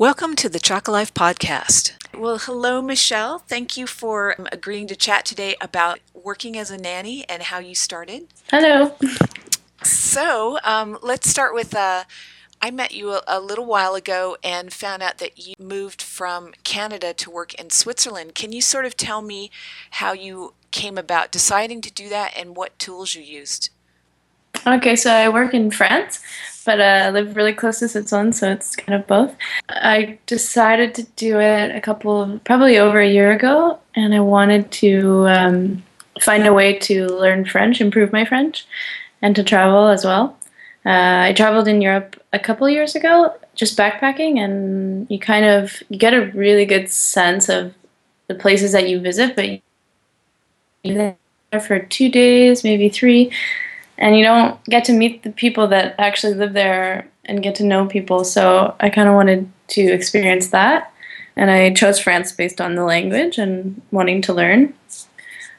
Welcome to the Chocolife podcast. Well, hello, Michelle. Thank you for um, agreeing to chat today about working as a nanny and how you started. Hello. So, um, let's start with uh, I met you a, a little while ago and found out that you moved from Canada to work in Switzerland. Can you sort of tell me how you came about deciding to do that and what tools you used? Okay, so I work in France, but uh, I live really close to Switzerland, so it's kind of both. I decided to do it a couple of, probably over a year ago, and I wanted to um, find a way to learn French, improve my French, and to travel as well. Uh, I traveled in Europe a couple years ago, just backpacking, and you kind of you get a really good sense of the places that you visit, but you're there for two days, maybe three, and you don't get to meet the people that actually live there and get to know people. So I kind of wanted to experience that, and I chose France based on the language and wanting to learn.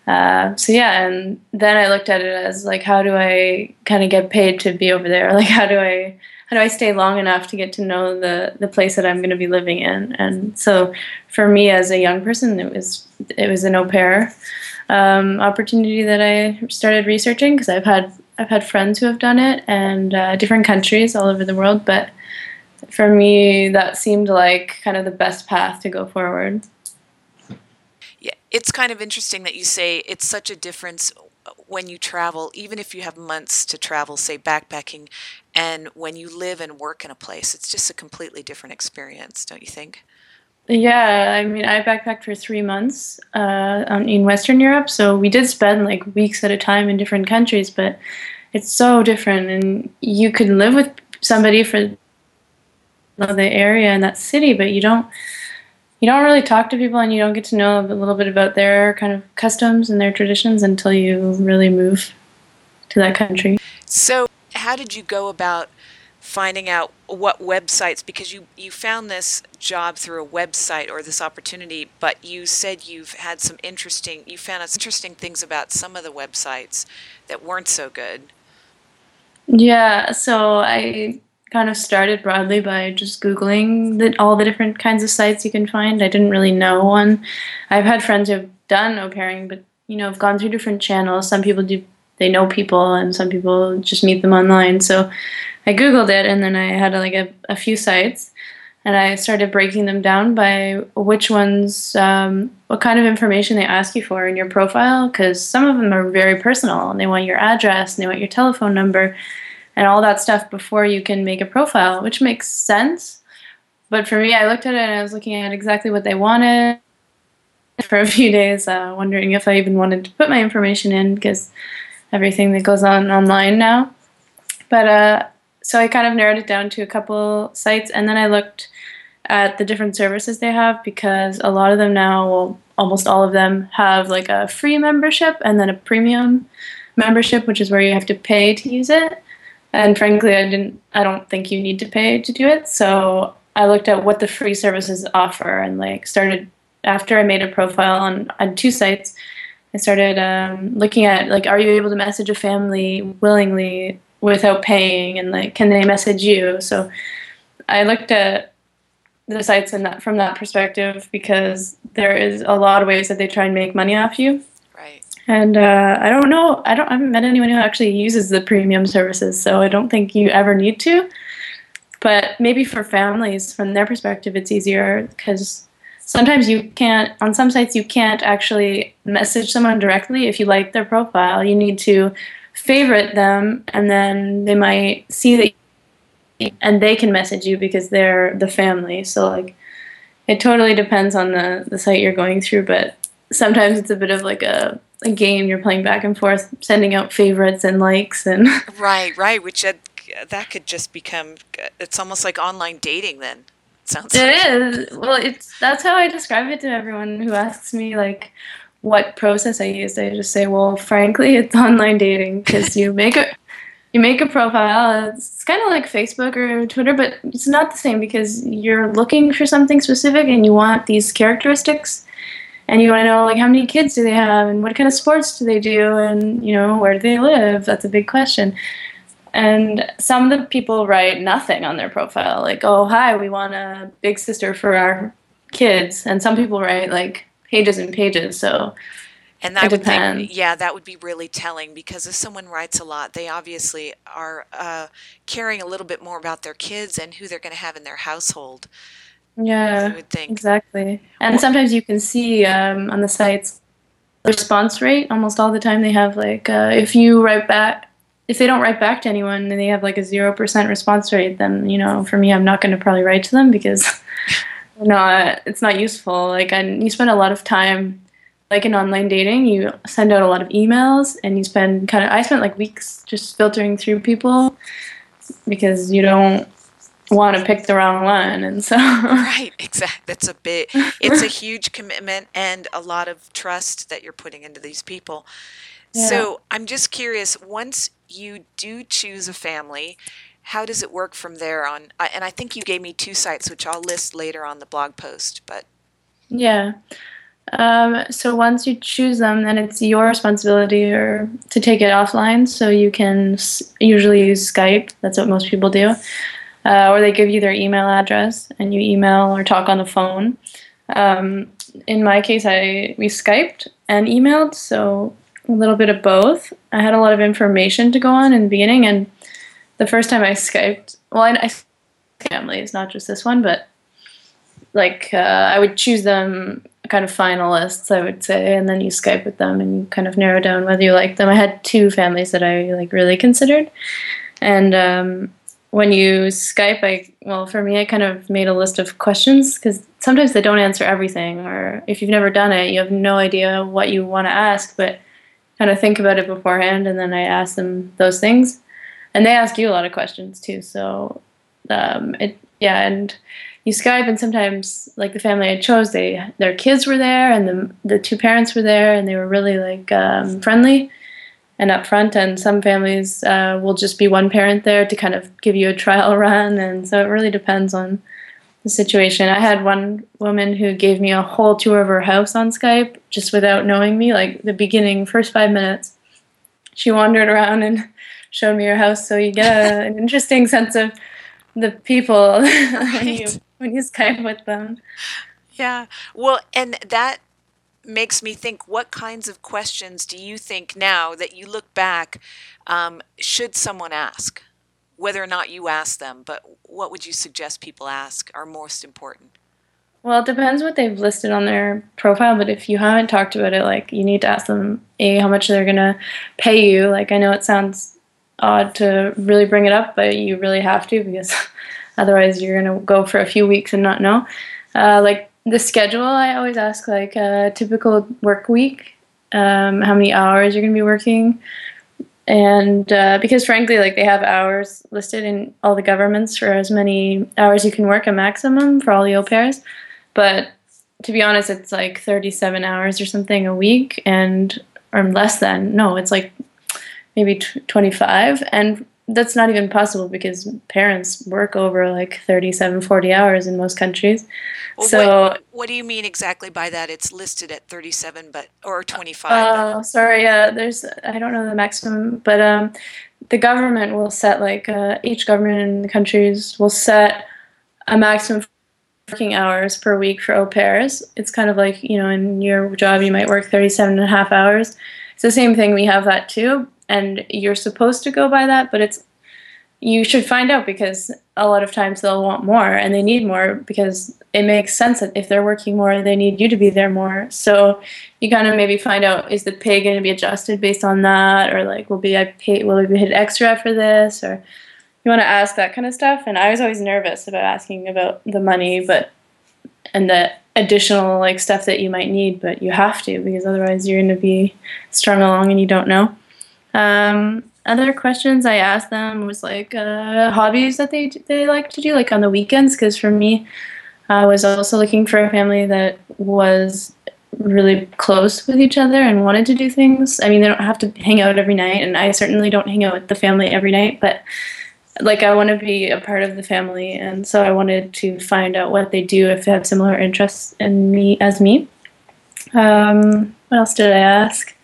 Uh, so yeah, and then I looked at it as like, how do I kind of get paid to be over there? Like, how do I how do I stay long enough to get to know the the place that I'm going to be living in? And so, for me as a young person, it was it was an au pair um, opportunity that I started researching because I've had I've had friends who have done it and uh, different countries all over the world, but for me, that seemed like kind of the best path to go forward. Yeah, it's kind of interesting that you say it's such a difference when you travel, even if you have months to travel, say backpacking, and when you live and work in a place, it's just a completely different experience, don't you think? Yeah, I mean, I backpacked for three months uh, in Western Europe, so we did spend like weeks at a time in different countries, but it's so different. And you can live with somebody for the area and that city, but you don't you don't really talk to people, and you don't get to know a little bit about their kind of customs and their traditions until you really move to that country. So, how did you go about finding out what websites because you you found this job through a website or this opportunity but you said you've had some interesting you found some interesting things about some of the websites that weren't so good. Yeah so i kind of started broadly by just googling the, all the different kinds of sites you can find. I didn't really know one. I've had friends who've done au pairing but you know i've gone through different channels. Some people do they know people and some people just meet them online. So I googled it and then I had like a, a few sites and I started breaking them down by which ones, um, what kind of information they ask you for in your profile, because some of them are very personal and they want your address and they want your telephone number and all that stuff before you can make a profile, which makes sense. But for me, I looked at it and I was looking at exactly what they wanted for a few days, uh, wondering if I even wanted to put my information in because everything that goes on online now. But uh, so I kind of narrowed it down to a couple sites, and then I looked at the different services they have because a lot of them now, well, almost all of them have like a free membership and then a premium membership, which is where you have to pay to use it. And frankly, I didn't. I don't think you need to pay to do it. So I looked at what the free services offer and like started after I made a profile on on two sites. I started um, looking at like, are you able to message a family willingly without paying and like can they message you? So i looked at the sites in that from that perspective because there is a lot of ways that they try and make money off you. Right. And uh, i don't know i don't i haven't met anyone who actually uses the premium services so i don't think you ever need to. But maybe for families from their perspective it's easier because sometimes you can't on some sites you can't actually message someone directly if you like their profile. You need to favorite them, and then they might see that, and they can message you because they're the family. So like, it totally depends on the the site you're going through, but sometimes it's a bit of like a a game you're playing back and forth, sending out favorites and likes and right, right, which that, that could just become it's almost like online dating then. Sounds it like. is. Well, it's that's how I describe it to everyone who asks me like, what process I used. I just say, well, frankly, it's online dating because you make a you make a profile. It's kind of like Facebook or Twitter, but it's not the same because you're looking for something specific and you want these characteristics, and you want to know like how many kids do they have and what kind of sports do they do and you know where do they live. That's a big question. And some of the people write nothing on their profile, like, oh, hi, we want a big sister for our kids. And some people write like pages and pages. So and that would think, yeah, that would be really telling because if someone writes a lot, they obviously are uh, caring a little bit more about their kids and who they're going to have in their household. Yeah, would think. exactly. And well, sometimes you can see um, on the sites response rate. Almost all the time, they have like uh, if you write back, if they don't write back to anyone and they have like a zero percent response rate, then you know, for me, I'm not going to probably write to them because no, it's not useful. Like, and you spend a lot of time like in online dating, you send out a lot of emails and you spend kind of, I spent like weeks just filtering through people because you don't want to pick the wrong one. And so. right, exactly. That's a bit, it's a huge commitment and a lot of trust that you're putting into these people. Yeah. So I'm just curious once you do choose a family, how does it work from there on? And I think you gave me two sites, which I'll list later on the blog post, but. Yeah. Um, so once you choose them, then it's your responsibility or to take it offline. So you can s- usually use Skype. That's what most people do. Uh, or they give you their email address and you email or talk on the phone. Um, in my case, I we Skyped and emailed, so a little bit of both. I had a lot of information to go on in the beginning, and the first time I Skyped, well, I, I families, not just this one, but like uh, I would choose them kind of finalists, I would say, and then you Skype with them and you kind of narrow down whether you like them. I had two families that I like really considered, and um, when you Skype, I well for me, I kind of made a list of questions because sometimes they don't answer everything, or if you've never done it, you have no idea what you want to ask, but kind of think about it beforehand, and then I ask them those things, and they ask you a lot of questions too. So um, it yeah, and you Skype, and sometimes like the family I chose, they their kids were there, and the the two parents were there, and they were really like um, friendly and upfront. And some families uh, will just be one parent there to kind of give you a trial run, and so it really depends on the situation. I had one woman who gave me a whole tour of her house on Skype just without knowing me, like the beginning first five minutes. She wandered around and showed me your house, so you get a, an interesting sense of the people right. when you when you Skype with them. Yeah. Well, and that makes me think what kinds of questions do you think now that you look back um, should someone ask? Whether or not you ask them, but what would you suggest people ask are most important? Well, it depends what they've listed on their profile, but if you haven't talked about it, like you need to ask them a how much they're gonna pay you. Like I know it sounds odd to really bring it up, but you really have to because Otherwise, you're gonna go for a few weeks and not know. Uh, like the schedule, I always ask like a typical work week, um, how many hours you're gonna be working, and uh, because frankly, like they have hours listed in all the governments for as many hours you can work a maximum for all the au pairs, but to be honest, it's like 37 hours or something a week, and or less than. No, it's like maybe 25, and that's not even possible because parents work over like 37 40 hours in most countries. Well, so what, what, do you mean exactly by that? It's listed at 37 but or 25 oh uh, sorry yeah there's i don't know the maximum but um the government will set like uh, each government in the countries will set a maximum working hours per week for au pairs. It's kind of like you know in your job you might work 37 and a half hours. It's the same thing we have that too and you're supposed to go by that, but it's you should find out because a lot of times they'll want more and they need more because it makes sense that if they're working more, they need you to be there more. So you kind of maybe find out is the pay going to be adjusted based on that, or like will be I pay will we be hit extra for this, or you want to ask that kind of stuff. And I was always nervous about asking about the money, but and the additional like stuff that you might need, but you have to because otherwise you're going to be strung along and you don't know. Um, other questions I asked them was like uh, hobbies that they they like to do, like on the weekends. Because for me, I was also looking for a family that was really close with each other and wanted to do things. I mean, they don't have to hang out every night, and I certainly don't hang out with the family every night, but like I want to be a part of the family, and so I wanted to find out what they do if they have similar interests in me as me. Um, what else did I ask?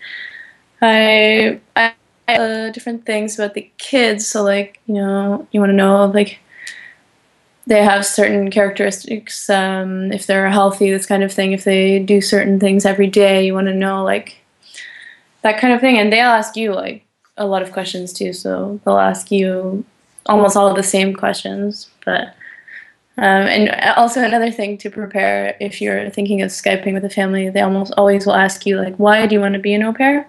I I uh, different things about the kids. So, like, you know, you want to know, like, they have certain characteristics. Um, if they're healthy, this kind of thing. If they do certain things every day, you want to know, like, that kind of thing. And they'll ask you, like, a lot of questions too. So, they'll ask you almost all of the same questions. But, um, and also another thing to prepare if you're thinking of Skyping with a family, they almost always will ask you, like, why do you want to be an au pair?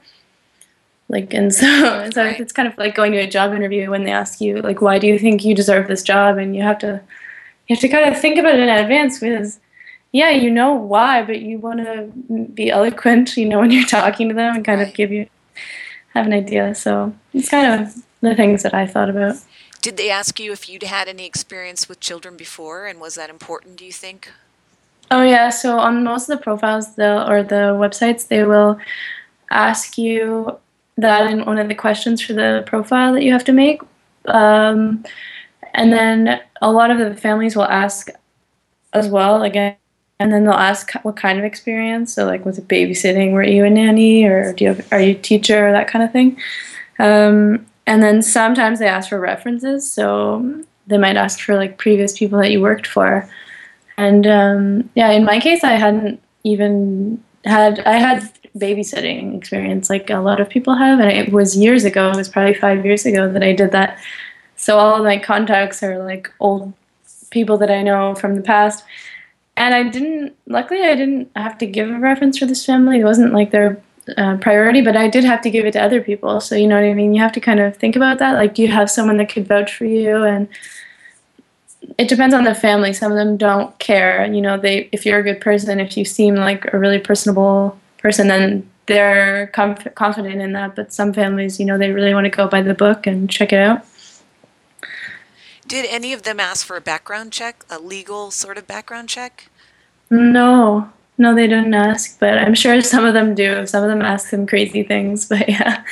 Like and so so right. it's kind of like going to a job interview when they ask you like why do you think you deserve this job? And you have to you have to kind of think about it in advance because yeah you know why but you want to be eloquent you know when you're talking to them and kind of give you have an idea. So it's kind of the things that i thought about. Did they ask you if you'd had any experience with children before and was that important do you think? Oh yeah. So on most of the profiles the or the websites they will ask you that in one of the questions for the profile that you have to make. Um, and then a lot of the families will ask as well again and then they'll ask what kind of experience. So like was it babysitting? Were you a nanny? Or do you have, are you a teacher? That kind of thing. Um, and then sometimes they ask for references. So they might ask for like previous people that you worked for. And um, yeah in my case i hadn't even had i had babysitting experience like a lot of people have and it was years ago it was probably five years ago that i did that. So all of my contacts are like old people that i know from the past. And i didn't luckily i didn't have to give a reference for this family. It wasn't like their uh, priority but i did have to give it to other people. So you know what i mean? You have to kind of think about that. Like do you have someone that could vouch for you and it depends on the family. Some of them don't care. You know they if you're a good person if you seem like a really personable person, then they're conf- confident in that. But some families, you know, they really want to go by the book and check it out. Did any of them ask for a background check, a legal sort of background check? No, no, they didn't ask, but I'm sure some of them do. Some of them ask some crazy things, but yeah.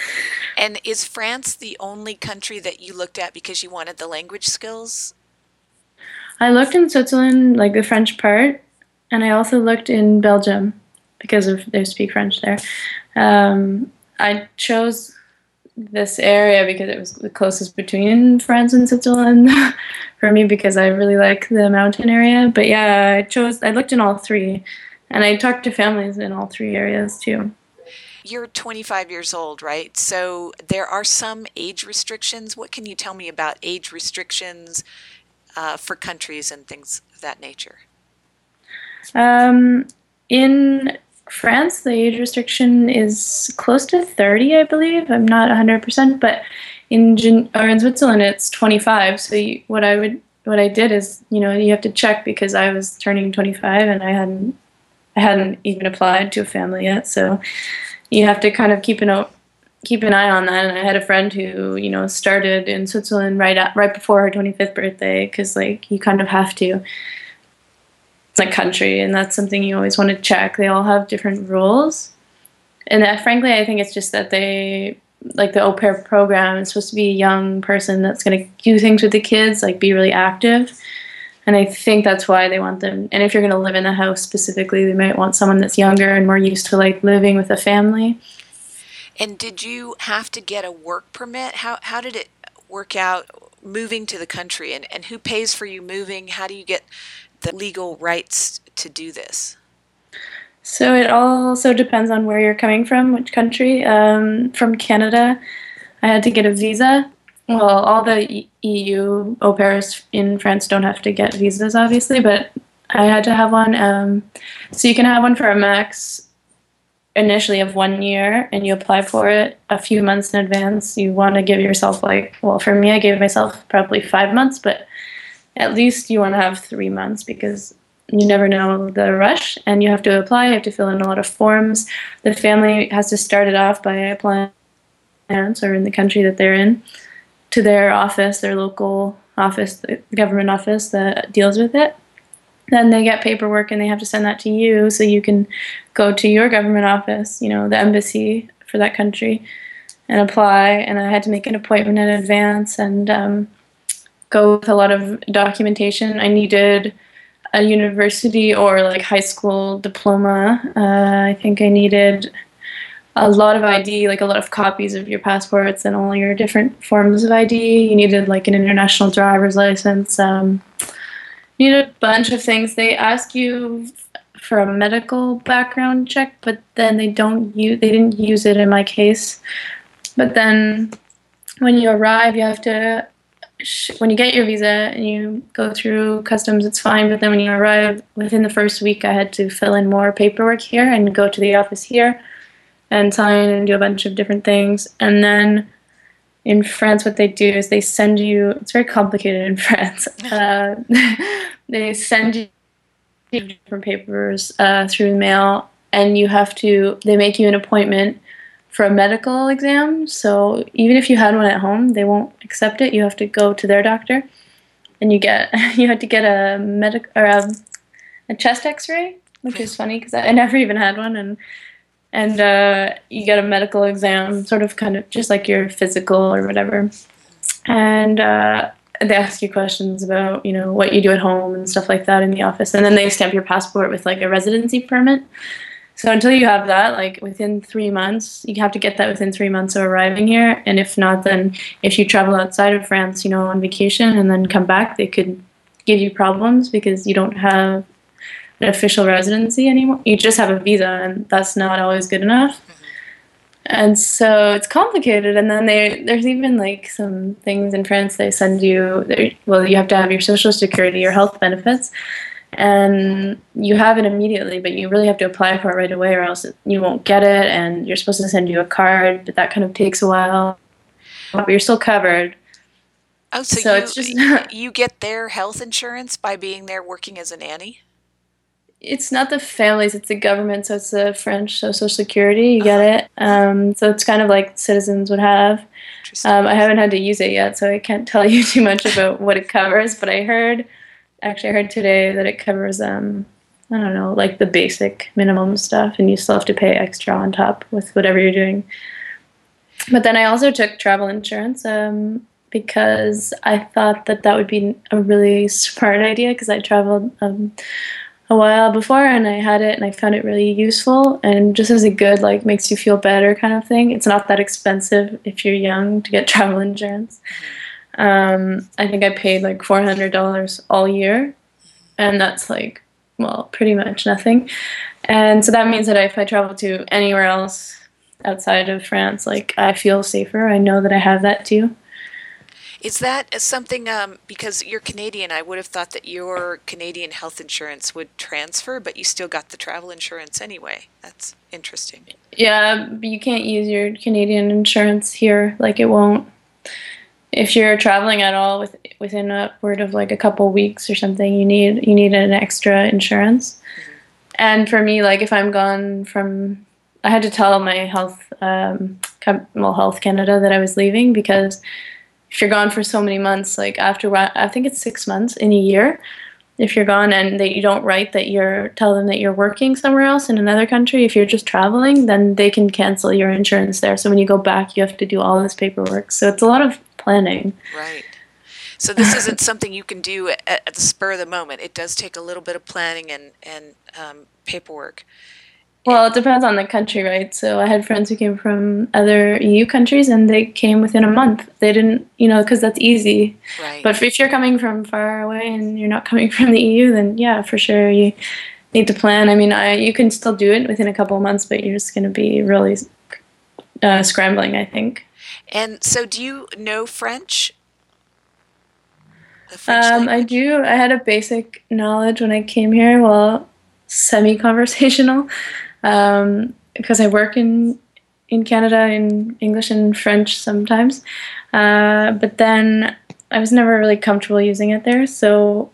And is France the only country that you looked at because you wanted the language skills? I looked in Switzerland, like the French part, and I also looked in Belgium because of they speak French there. Um, I chose this area because it was the closest between France and Switzerland for me because I really like the mountain area. But yeah, I chose I looked in all three and I talked to families in all three areas too. You're 25 years old, right? So there are some age restrictions. What can you tell me about age restrictions uh, for countries and things of that nature? Um, in France, the age restriction is close to 30, I believe. I'm not 100%, but in Gen- or in Switzerland, it's 25. So you, what I would what I did is, you know, you have to check because I was turning 25 and I hadn't I hadn't even applied to a family yet. So you have to kind of keep an keep an eye on that. And I had a friend who, you know, started in Switzerland right at, right before her 25th birthday because like you kind of have to a country, and that's something you always want to check. They all have different rules, and frankly, I think it's just that they like the au pair program is supposed to be a young person that's going to do things with the kids, like be really active. And I think that's why they want them. And if you're going to live in the house specifically, they might want someone that's younger and more used to like living with a family. And did you have to get a work permit? How how did it work out moving to the country and, and who pays for you moving? How do you get the legal rights to do this? So it also depends on where you're coming from, which country. Um, from Canada, I had to get a visa. Well, all the EU au pairs in France don't have to get visas, obviously, but I had to have one. Um, so you can have one for a max initially of one year, and you apply for it a few months in advance. You want to give yourself like, well, for me, I gave myself probably five months, but at least you want to have three months because you never know the rush and you have to apply you have to fill in a lot of forms. The family has to start it off by applying or in the country that they're in to their office their local office the government office that deals with it. Then they get paperwork and they have to send that to you so you can go to your government office you know the embassy for that country and apply. And i had to make an appointment in advance and um, go with a lot of documentation. I needed a university or like high school diploma. Uh, I think I needed a lot of ID, like a lot of copies of your passports and all your different forms of ID. You needed like an international driver's license. Um, you need a bunch of things. They ask you for a medical background check, but then they don't use. They didn't use it in my case. But then when you arrive, you have to. When you get your visa and you go through customs, it's fine. But then when you arrive, within the first week, I had to fill in more paperwork here and go to the office here and sign and do a bunch of different things. And then in France, what they do is they send you. It's very complicated in France. Uh, they send you different papers uh, through mail, and you have to. They make you an appointment for a medical exam. So even if you had one at home, they won't accept it. You have to go to their doctor, and you get you have to get a medic or a, a chest X-ray, which is funny because I, I never even had one, and and uh, you get a medical exam, sort of kind of just like your physical or whatever. And uh, they ask you questions about, you know, what you do at home and stuff like that in the office. And then they stamp your passport with like a residency permit. So until you have that, like within three months, you have to get that within three months of arriving here. And if not, then if you travel outside of France, you know, on vacation and then come back, they could give you problems because you don't have an official residency anymore. You just have a visa, and that's not always good enough. And so it's complicated. And then they, there's even like some things in France they send you. Well, you have to have your social security, your health benefits, and you have it immediately, but you really have to apply for it right away, or else you won't get it. And you're supposed to send you a card, but that kind of takes a while. But you're still covered. Oh, so, so you, it's just you get their health insurance by being there working as a nanny? it's not the families, it's the government. So it's the French Social Security. You get uh-huh. it. Um, so it's kind of like citizens would have. Um, I haven't had to use it yet, so I can't tell you too much about what it covers. But I heard, actually, I heard today that it covers, um, I don't know, like the basic minimum stuff, and you still have to pay extra on top with whatever you're doing. But then I also took travel insurance um, because I thought that that would be a really smart idea because I traveled um, a while before and I had it and I found it really useful and just as a good like makes you feel better kind of thing. It's not that expensive if you're young to get travel insurance. Um, I think I paid like four hundred dollars all year, and that's like well pretty much nothing. And so that means that if I travel to anywhere else outside of France, like I feel safer. I know that I have that too. Is that something, um, because you're Canadian, I would have thought that your Canadian health insurance would transfer, but you still got the travel insurance anyway. That's interesting. Yeah, but you can't use your Canadian insurance here. Like it won't. If you're traveling at all with, within upward of like a couple weeks or something, you need you need an extra insurance. Mm-hmm. And for me, like if I'm gone from, I had to tell my health, um, well, Health Canada that I was leaving because if you're gone for so many months, like after I think it's six months in a year, if you're gone and that you don't write that you're tell them that you're working somewhere else in another country, if you're just traveling, then they can cancel your insurance there. So when you go back, you have to do all this paperwork. So it's a lot of planning. Right. So this isn't something you can do at, at, the spur of the moment. It does take a little bit of planning and and um, paperwork. Well, it depends on the country, right? So I had friends who came from other EU countries and they came within a month. They didn't, you know, because that's easy. Right. But if you're coming from far away and you're not coming from the EU, then yeah, for sure you need to plan. I mean, I you can still do it within a couple of months, but you're just going to be really uh, scrambling, I think. And so, do you know French? French um, I do. I had a basic knowledge when I came here. Well, semi-conversational um, because I work in in Canada in English and French sometimes. Uh, but then I was never really comfortable using it there, so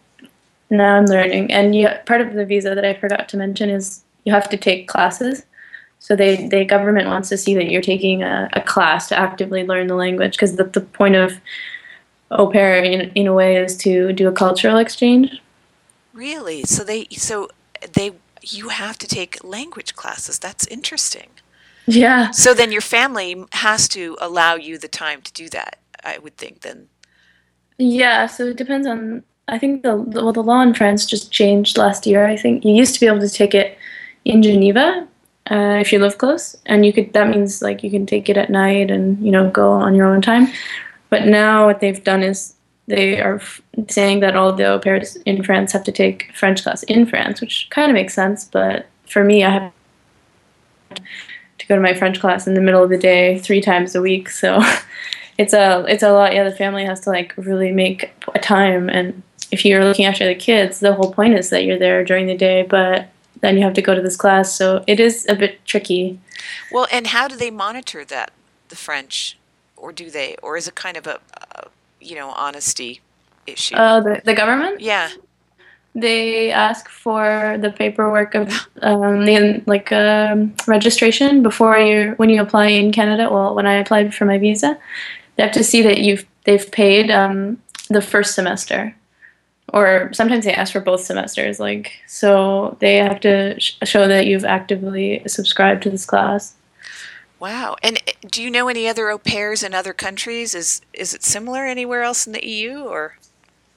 now I'm learning. And you, part of the visa that I forgot to mention is you have to take classes. So they, the government wants to see that you're taking a, a class to actively learn the language because the, the point of au pair in, in a way is to do a cultural exchange. Really? So they so they you have to take language classes. That's interesting. Yeah. So then your family has to allow you the time to do that, I would think then. Yeah, so it depends on I think the well the law in France just changed last year. I think you used to be able to take it in Geneva uh, if you live close, and you could. That means like you can take it at night and you know go on your own time. But now what they've done is they are f- saying that all the au pairs in France have to take French class in France, which kind of makes sense. But for me, I have to go to my French class in the middle of the day three times a week, so it's a it's a lot. Yeah, the family has to like really make a time, and if you're looking after the kids, the whole point is that you're there during the day, but then you have to go to this class, so it is a bit tricky. Well, and how do they monitor that the French, or do they, or is it kind of a, a you know honesty issue? Uh, the the government. yeah. they ask for the paperwork of um, the like um, registration before you when you apply in Canada. Well, when I applied for my visa, they have to see that you've they've paid um, the first semester, or sometimes they ask for both semesters. Like so, they have to sh- show that you've actively subscribed to this class. Wow. And uh, do you know any other au pairs in other countries? Is is it similar anywhere else in the EU or?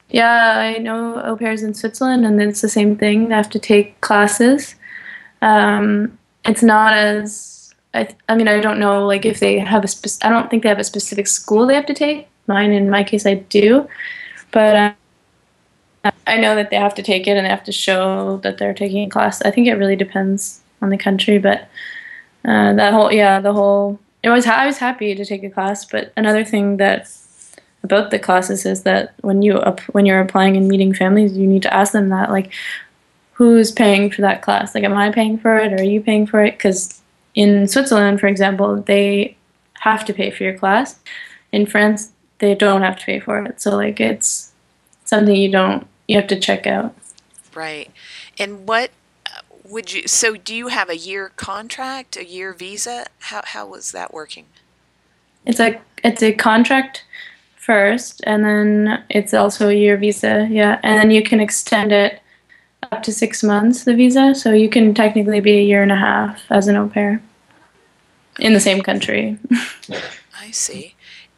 Yeah, I know au pairs in Switzerland, and it's the same thing. They have to take classes. Um, it's not as I, th- I mean, I don't know like if they have a spec- I don't think they have a specific school they have to take. Mine, in my case, I do, but uh, I know that they have to take it and they have to show that they're taking a class. I think it really depends on the country, but uh, that whole yeah, the whole it was I was happy to take a class, but another thing that about the classes is that when you up, when you're applying and meeting families, you need to ask them that like, who's paying for that class? Like, am I paying for it, or are you paying for it? Because in Switzerland, for example, they have to pay for your class. In France, they don't have to pay for it. So like, it's something you don't you have to check out. Right. And what uh, would you so do you have a year contract, a year visa? How how was that working? It's a it's a contract first, and then it's also a year visa. Yeah, and then you can extend it up to six months. The visa, so you can technically be a year and a half as an au pair in the same country. I see.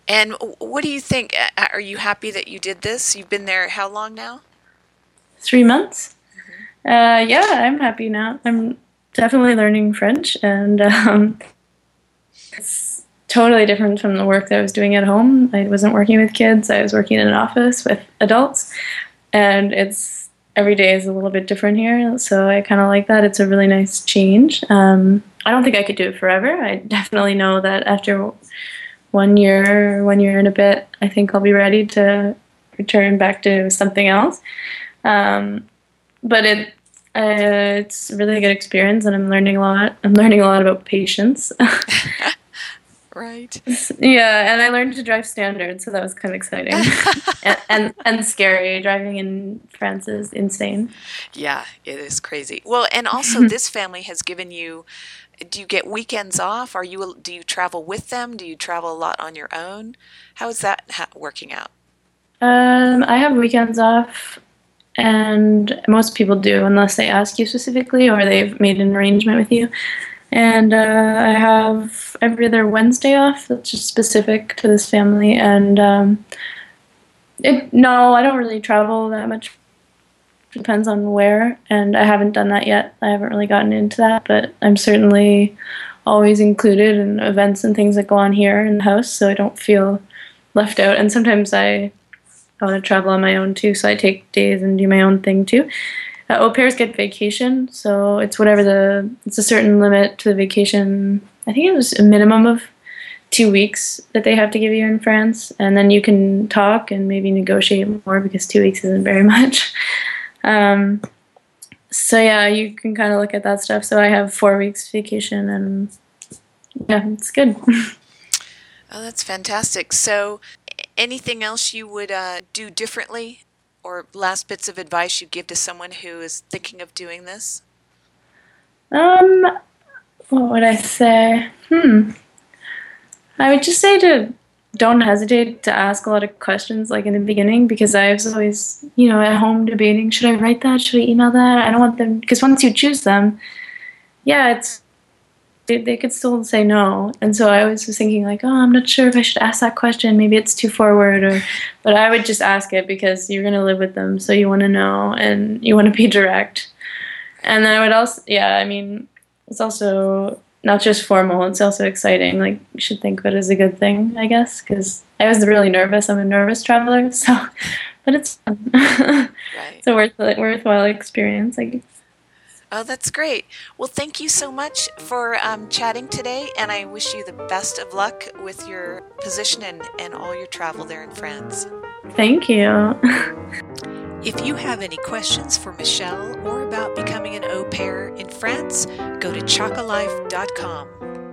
And what do you think? Are you happy that you did this? You've been there how long now? Three months. Uh, yeah, I'm happy now. I'm definitely learning French, and um, it's totally different from the work that I was doing at home. I wasn't working with kids. I was working in an office with adults, and it's every day is a little bit different here. So I kind of like that. It's a really nice change. Um, I don't think I could do it forever. I definitely know that after one year, one year and a bit, I think I'll be ready to return back to something else. Um, but it uh, it's a really good experience, and I'm learning a lot. I'm learning a lot about patience. Right. yeah, and I learned to drive standard, so that was kind of exciting and, and and scary. Driving in France is insane. Yeah, it is crazy. Well, and also this family has given you do you get weekends off? Are you do you travel with them? Do you travel a lot on your own? How is that ha- working out? Um, I have weekends off, and most people do, unless they ask you specifically or they've made an arrangement with you. And uh, I have every other Wednesday off. That's just specific to this family. And um, it no, I don't really travel that much. Depends on where, and I haven't done that yet. I haven't really gotten into that, but I'm certainly always included in events and things that go on here in the house, so I don't feel left out. And sometimes I I want to travel on my own too, so I take days and do my own thing too. Uh, au pairs get vacation, so it's whatever the it's a certain limit to the vacation. I think it was a minimum of two weeks that they have to give you in France, and then you can talk and maybe negotiate more because two weeks isn't very much. Um, so yeah, you can kind of look at that stuff. So I have four weeks vacation, and yeah, it's good. Oh, that's fantastic. So, anything else you would uh, do differently, or last bits of advice you give to someone who is thinking of doing this? Um, what would I say? Hmm. I would just say to don't hesitate to ask a lot of questions like in the beginning because I was always, you know, at home debating should I write that? Should I email that? I don't want them because once you choose them, yeah, it's they, they could still say no. And so I always was thinking like, oh, I'm not sure if I should ask that question. Maybe it's too forward or but I would just ask it because you're going to live with them, so you want to know and you want to be direct. And then I would also, yeah, I mean, it's also not just formal, it's also exciting. Like, you should think of it as a good thing, I guess, because I was really nervous. I'm a nervous traveler, so, but it's fun. right. It's a worth, worthwhile experience, I guess. Oh, that's great. Well, thank you so much for um, chatting today, and I wish you the best of luck with your position and, and all your travel there in France. Thank you. if you have any questions for Michelle or about becoming an au pair in France, go to chocolife.com.